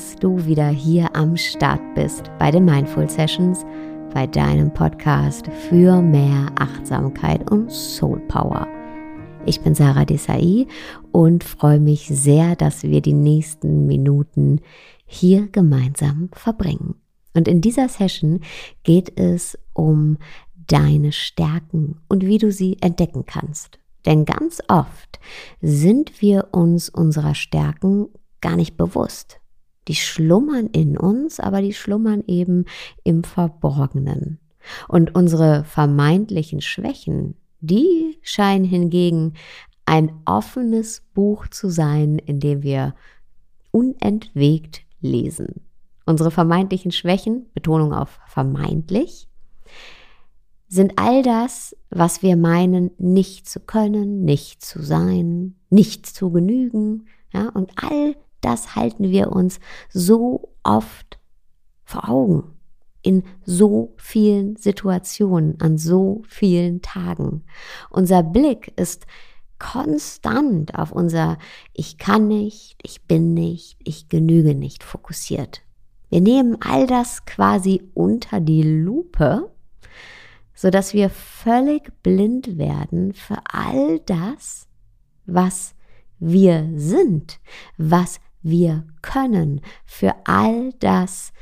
dass du wieder hier am Start bist bei den Mindful Sessions, bei deinem Podcast für mehr Achtsamkeit und Soul Power. Ich bin Sarah Desai und freue mich sehr, dass wir die nächsten Minuten hier gemeinsam verbringen. Und in dieser Session geht es um deine Stärken und wie du sie entdecken kannst. Denn ganz oft sind wir uns unserer Stärken gar nicht bewusst. Die schlummern in uns, aber die schlummern eben im Verborgenen. Und unsere vermeintlichen Schwächen, die scheinen hingegen ein offenes Buch zu sein, in dem wir unentwegt lesen. Unsere vermeintlichen Schwächen, Betonung auf vermeintlich, sind all das, was wir meinen, nicht zu können, nicht zu sein, nicht zu genügen. Ja, und all das halten wir uns so oft vor Augen in so vielen Situationen, an so vielen Tagen. Unser Blick ist konstant auf unser Ich kann nicht, ich bin nicht, ich genüge nicht fokussiert. Wir nehmen all das quasi unter die Lupe so dass wir völlig blind werden für all das, was wir sind, was wir können, für all das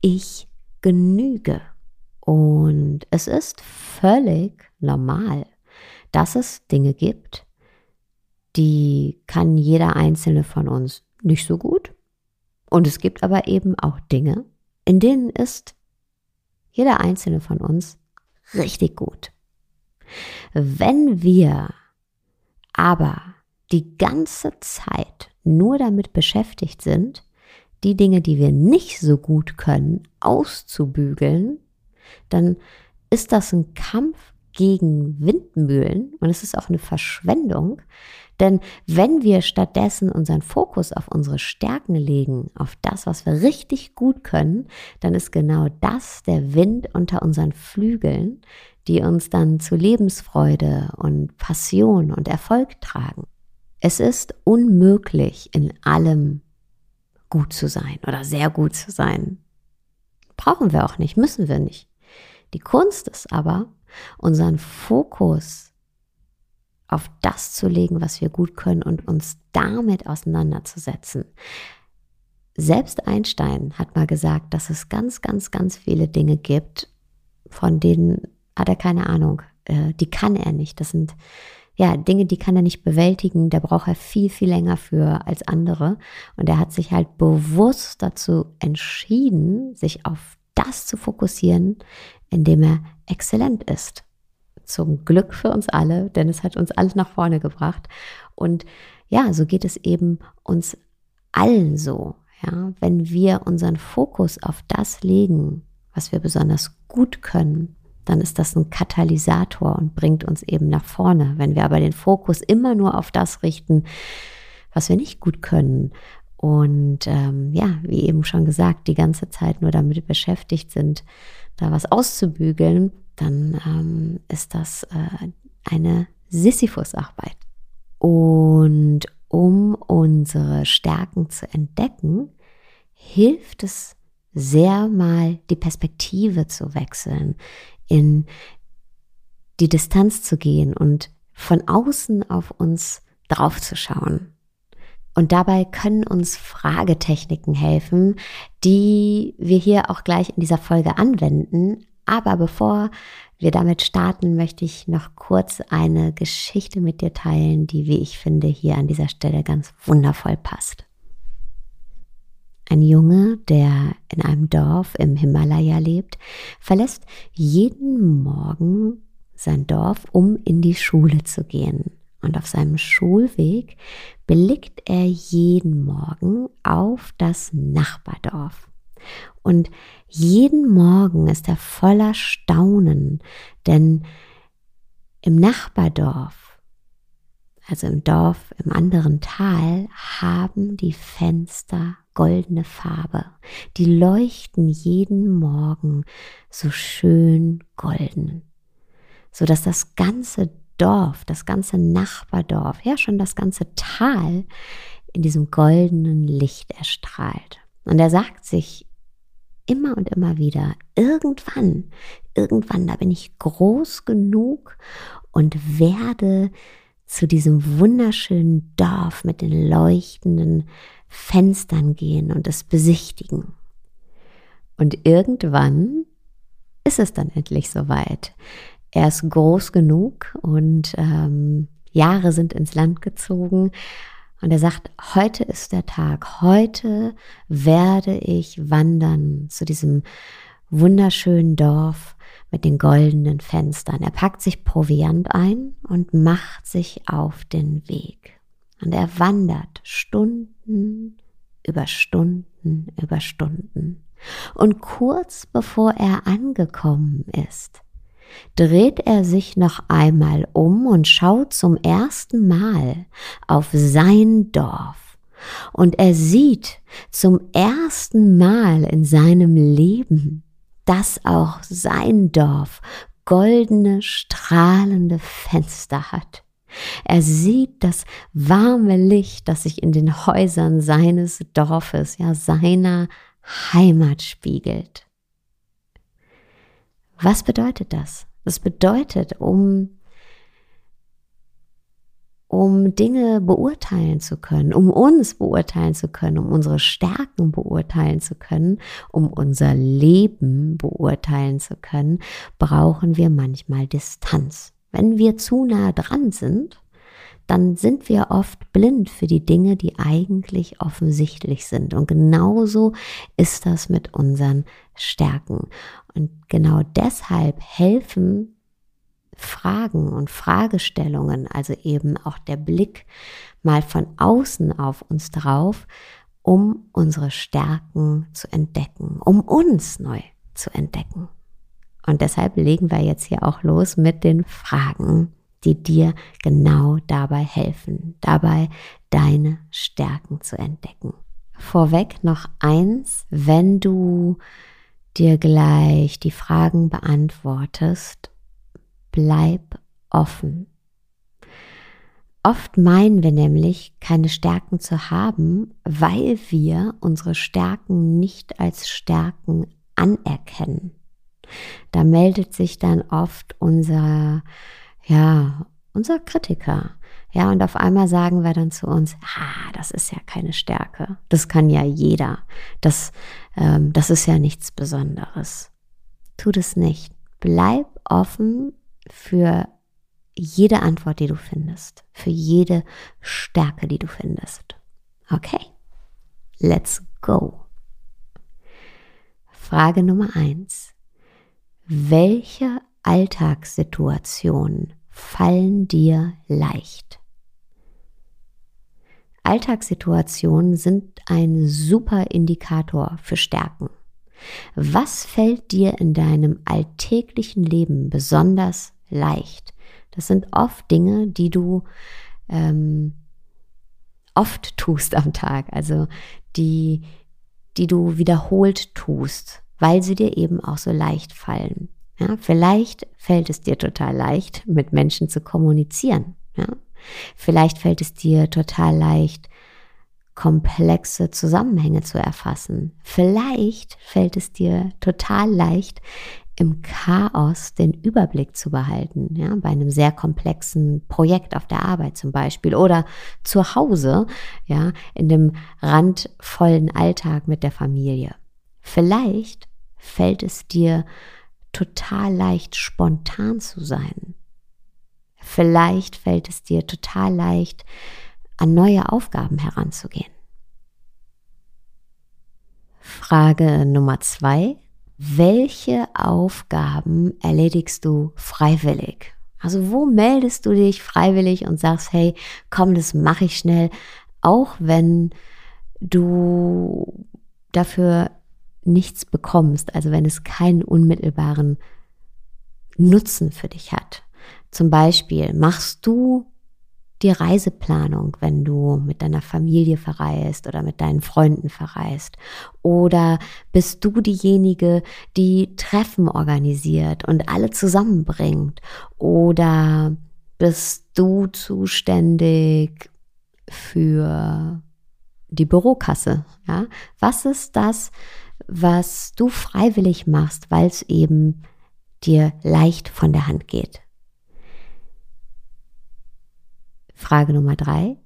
ich genüge. Und es ist völlig normal, dass es Dinge gibt, die kann jeder einzelne von uns nicht so gut. Und es gibt aber eben auch Dinge, in denen ist jeder einzelne von uns richtig gut. Wenn wir aber die ganze Zeit nur damit beschäftigt sind, die Dinge, die wir nicht so gut können, auszubügeln, dann ist das ein Kampf gegen Windmühlen und es ist auch eine Verschwendung, denn wenn wir stattdessen unseren Fokus auf unsere Stärken legen, auf das, was wir richtig gut können, dann ist genau das der Wind unter unseren Flügeln, die uns dann zu Lebensfreude und Passion und Erfolg tragen. Es ist unmöglich, in allem gut zu sein oder sehr gut zu sein. Brauchen wir auch nicht, müssen wir nicht. Die Kunst ist aber, unseren Fokus auf das zu legen, was wir gut können und uns damit auseinanderzusetzen. Selbst Einstein hat mal gesagt, dass es ganz, ganz, ganz viele Dinge gibt, von denen hat er keine Ahnung. Äh, die kann er nicht. Das sind ja Dinge, die kann er nicht bewältigen. Da braucht er viel, viel länger für als andere. Und er hat sich halt bewusst dazu entschieden, sich auf das zu fokussieren, in dem er exzellent ist zum Glück für uns alle, denn es hat uns alle nach vorne gebracht. Und ja, so geht es eben uns allen so. Ja, wenn wir unseren Fokus auf das legen, was wir besonders gut können, dann ist das ein Katalysator und bringt uns eben nach vorne. Wenn wir aber den Fokus immer nur auf das richten, was wir nicht gut können und ähm, ja, wie eben schon gesagt, die ganze Zeit nur damit beschäftigt sind, da was auszubügeln, dann ähm, ist das äh, eine Sisyphus-Arbeit. Und um unsere Stärken zu entdecken, hilft es sehr mal die Perspektive zu wechseln, in die Distanz zu gehen und von außen auf uns draufzuschauen. Und dabei können uns Fragetechniken helfen, die wir hier auch gleich in dieser Folge anwenden, aber bevor wir damit starten, möchte ich noch kurz eine Geschichte mit dir teilen, die, wie ich finde, hier an dieser Stelle ganz wundervoll passt. Ein Junge, der in einem Dorf im Himalaya lebt, verlässt jeden Morgen sein Dorf, um in die Schule zu gehen. Und auf seinem Schulweg blickt er jeden Morgen auf das Nachbardorf. Und jeden Morgen ist er voller Staunen, denn im Nachbardorf, also im Dorf im anderen Tal, haben die Fenster goldene Farbe. Die leuchten jeden Morgen so schön golden, so dass das ganze Dorf, das ganze Nachbardorf, ja schon das ganze Tal in diesem goldenen Licht erstrahlt. Und er sagt sich immer und immer wieder, irgendwann, irgendwann, da bin ich groß genug und werde zu diesem wunderschönen Dorf mit den leuchtenden Fenstern gehen und es besichtigen. Und irgendwann ist es dann endlich soweit. Er ist groß genug und ähm, Jahre sind ins Land gezogen. Und er sagt, heute ist der Tag, heute werde ich wandern zu diesem wunderschönen Dorf mit den goldenen Fenstern. Er packt sich Proviant ein und macht sich auf den Weg. Und er wandert Stunden über Stunden über Stunden. Und kurz bevor er angekommen ist, dreht er sich noch einmal um und schaut zum ersten Mal auf sein Dorf. Und er sieht zum ersten Mal in seinem Leben, dass auch sein Dorf goldene, strahlende Fenster hat. Er sieht das warme Licht, das sich in den Häusern seines Dorfes, ja seiner Heimat spiegelt. Was bedeutet das? Das bedeutet, um, um Dinge beurteilen zu können, um uns beurteilen zu können, um unsere Stärken beurteilen zu können, um unser Leben beurteilen zu können, brauchen wir manchmal Distanz. Wenn wir zu nah dran sind, dann sind wir oft blind für die Dinge, die eigentlich offensichtlich sind. Und genauso ist das mit unseren Stärken. Und genau deshalb helfen Fragen und Fragestellungen, also eben auch der Blick mal von außen auf uns drauf, um unsere Stärken zu entdecken, um uns neu zu entdecken. Und deshalb legen wir jetzt hier auch los mit den Fragen die dir genau dabei helfen, dabei deine Stärken zu entdecken. Vorweg noch eins, wenn du dir gleich die Fragen beantwortest, bleib offen. Oft meinen wir nämlich, keine Stärken zu haben, weil wir unsere Stärken nicht als Stärken anerkennen. Da meldet sich dann oft unser ja, unser Kritiker. Ja, und auf einmal sagen wir dann zu uns, ah, das ist ja keine Stärke. Das kann ja jeder. Das, ähm, das ist ja nichts Besonderes. Tu das nicht. Bleib offen für jede Antwort, die du findest. Für jede Stärke, die du findest. Okay. Let's go. Frage Nummer eins. Welche Alltagssituationen fallen dir leicht? Alltagssituationen sind ein super Indikator für Stärken. Was fällt dir in deinem alltäglichen Leben besonders leicht? Das sind oft Dinge, die du ähm, oft tust am Tag, also die, die du wiederholt tust, weil sie dir eben auch so leicht fallen. Ja, vielleicht fällt es dir total leicht, mit Menschen zu kommunizieren. Ja? Vielleicht fällt es dir total leicht, komplexe Zusammenhänge zu erfassen. Vielleicht fällt es dir total leicht, im Chaos den Überblick zu behalten, ja, bei einem sehr komplexen Projekt auf der Arbeit zum Beispiel oder zu Hause, ja, in dem randvollen Alltag mit der Familie. Vielleicht fällt es dir total leicht, spontan zu sein. Vielleicht fällt es dir total leicht, an neue Aufgaben heranzugehen. Frage Nummer zwei. Welche Aufgaben erledigst du freiwillig? Also wo meldest du dich freiwillig und sagst, hey, komm, das mache ich schnell, auch wenn du dafür nichts bekommst, also wenn es keinen unmittelbaren Nutzen für dich hat. Zum Beispiel machst du die Reiseplanung, wenn du mit deiner Familie verreist oder mit deinen Freunden verreist? Oder bist du diejenige, die Treffen organisiert und alle zusammenbringt? Oder bist du zuständig für die Bürokasse. Ja? Was ist das, was du freiwillig machst, weil es eben dir leicht von der Hand geht? Frage Nummer drei.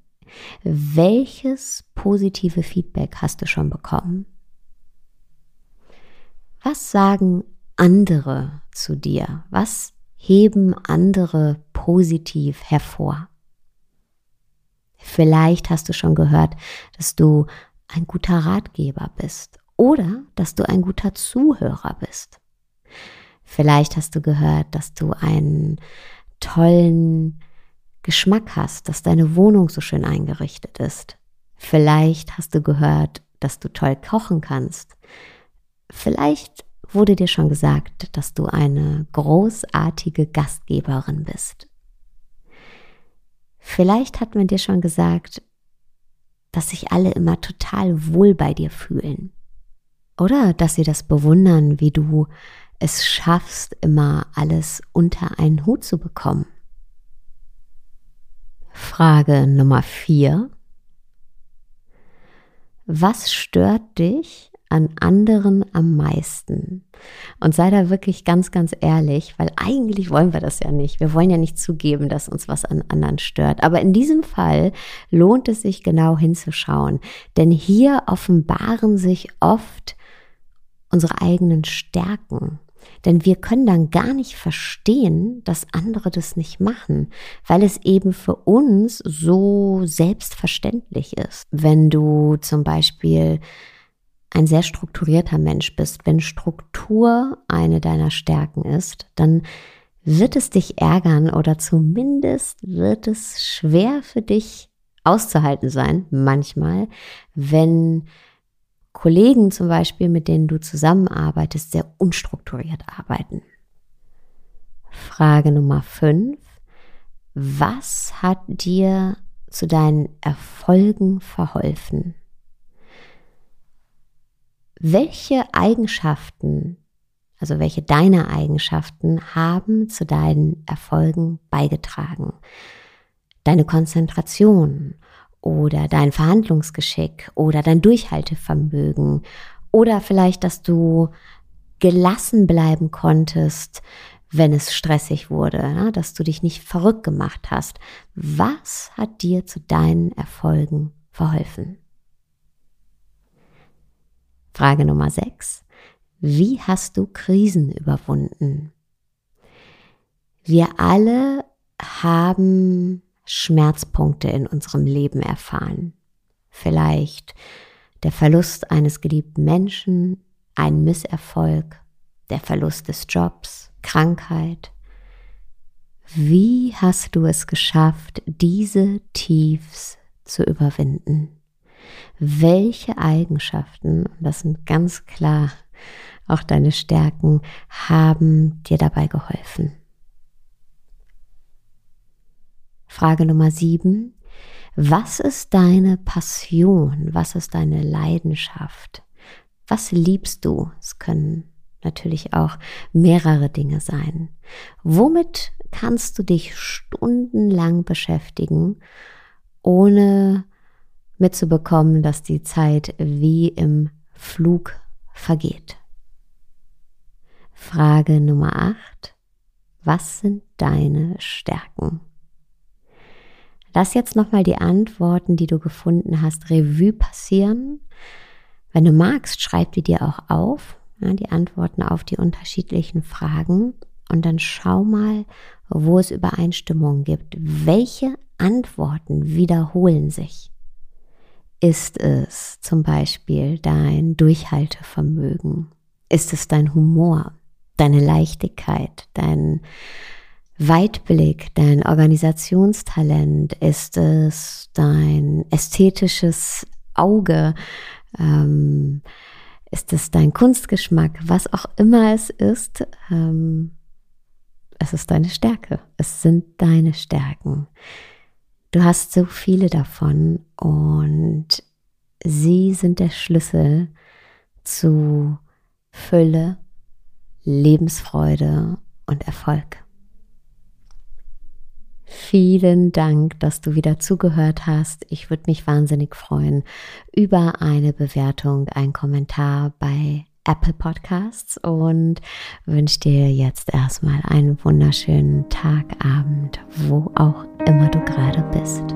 Welches positive Feedback hast du schon bekommen? Was sagen andere zu dir? Was heben andere positiv hervor? Vielleicht hast du schon gehört, dass du ein guter Ratgeber bist oder dass du ein guter Zuhörer bist. Vielleicht hast du gehört, dass du einen tollen Geschmack hast, dass deine Wohnung so schön eingerichtet ist. Vielleicht hast du gehört, dass du toll kochen kannst. Vielleicht wurde dir schon gesagt, dass du eine großartige Gastgeberin bist. Vielleicht hat man dir schon gesagt, dass sich alle immer total wohl bei dir fühlen. Oder dass sie das bewundern, wie du es schaffst, immer alles unter einen Hut zu bekommen. Frage Nummer vier. Was stört dich an anderen am meisten? Und sei da wirklich ganz, ganz ehrlich, weil eigentlich wollen wir das ja nicht. Wir wollen ja nicht zugeben, dass uns was an anderen stört. Aber in diesem Fall lohnt es sich genau hinzuschauen, denn hier offenbaren sich oft unsere eigenen Stärken. Denn wir können dann gar nicht verstehen, dass andere das nicht machen, weil es eben für uns so selbstverständlich ist. Wenn du zum Beispiel ein sehr strukturierter Mensch bist, wenn Struktur eine deiner Stärken ist, dann wird es dich ärgern oder zumindest wird es schwer für dich auszuhalten sein, manchmal, wenn Kollegen zum Beispiel, mit denen du zusammenarbeitest, sehr unstrukturiert arbeiten. Frage Nummer 5. Was hat dir zu deinen Erfolgen verholfen? Welche Eigenschaften, also welche deiner Eigenschaften haben zu deinen Erfolgen beigetragen? Deine Konzentration oder dein Verhandlungsgeschick oder dein Durchhaltevermögen oder vielleicht, dass du gelassen bleiben konntest, wenn es stressig wurde, ne? dass du dich nicht verrückt gemacht hast. Was hat dir zu deinen Erfolgen verholfen? Frage Nummer 6. Wie hast du Krisen überwunden? Wir alle haben Schmerzpunkte in unserem Leben erfahren. Vielleicht der Verlust eines geliebten Menschen, ein Misserfolg, der Verlust des Jobs, Krankheit. Wie hast du es geschafft, diese Tiefs zu überwinden? Welche Eigenschaften, das sind ganz klar auch deine Stärken, haben dir dabei geholfen? Frage Nummer sieben. Was ist deine Passion? Was ist deine Leidenschaft? Was liebst du? Es können natürlich auch mehrere Dinge sein. Womit kannst du dich stundenlang beschäftigen, ohne mitzubekommen, dass die Zeit wie im Flug vergeht? Frage Nummer acht. Was sind deine Stärken? Lass jetzt nochmal die Antworten, die du gefunden hast, Revue passieren. Wenn du magst, schreib die dir auch auf, ja, die Antworten auf die unterschiedlichen Fragen und dann schau mal, wo es Übereinstimmungen gibt. Welche Antworten wiederholen sich? Ist es zum Beispiel dein Durchhaltevermögen? Ist es dein Humor, deine Leichtigkeit, dein Weitblick, dein Organisationstalent? Ist es dein ästhetisches Auge? Ähm, ist es dein Kunstgeschmack? Was auch immer es ist, ähm, es ist deine Stärke. Es sind deine Stärken. Du hast so viele davon und sie sind der Schlüssel zu Fülle, Lebensfreude und Erfolg. Vielen Dank, dass du wieder zugehört hast. Ich würde mich wahnsinnig freuen über eine Bewertung, einen Kommentar bei Apple Podcasts und wünsche dir jetzt erstmal einen wunderschönen Tag, Abend, wo auch immer du gerade bist.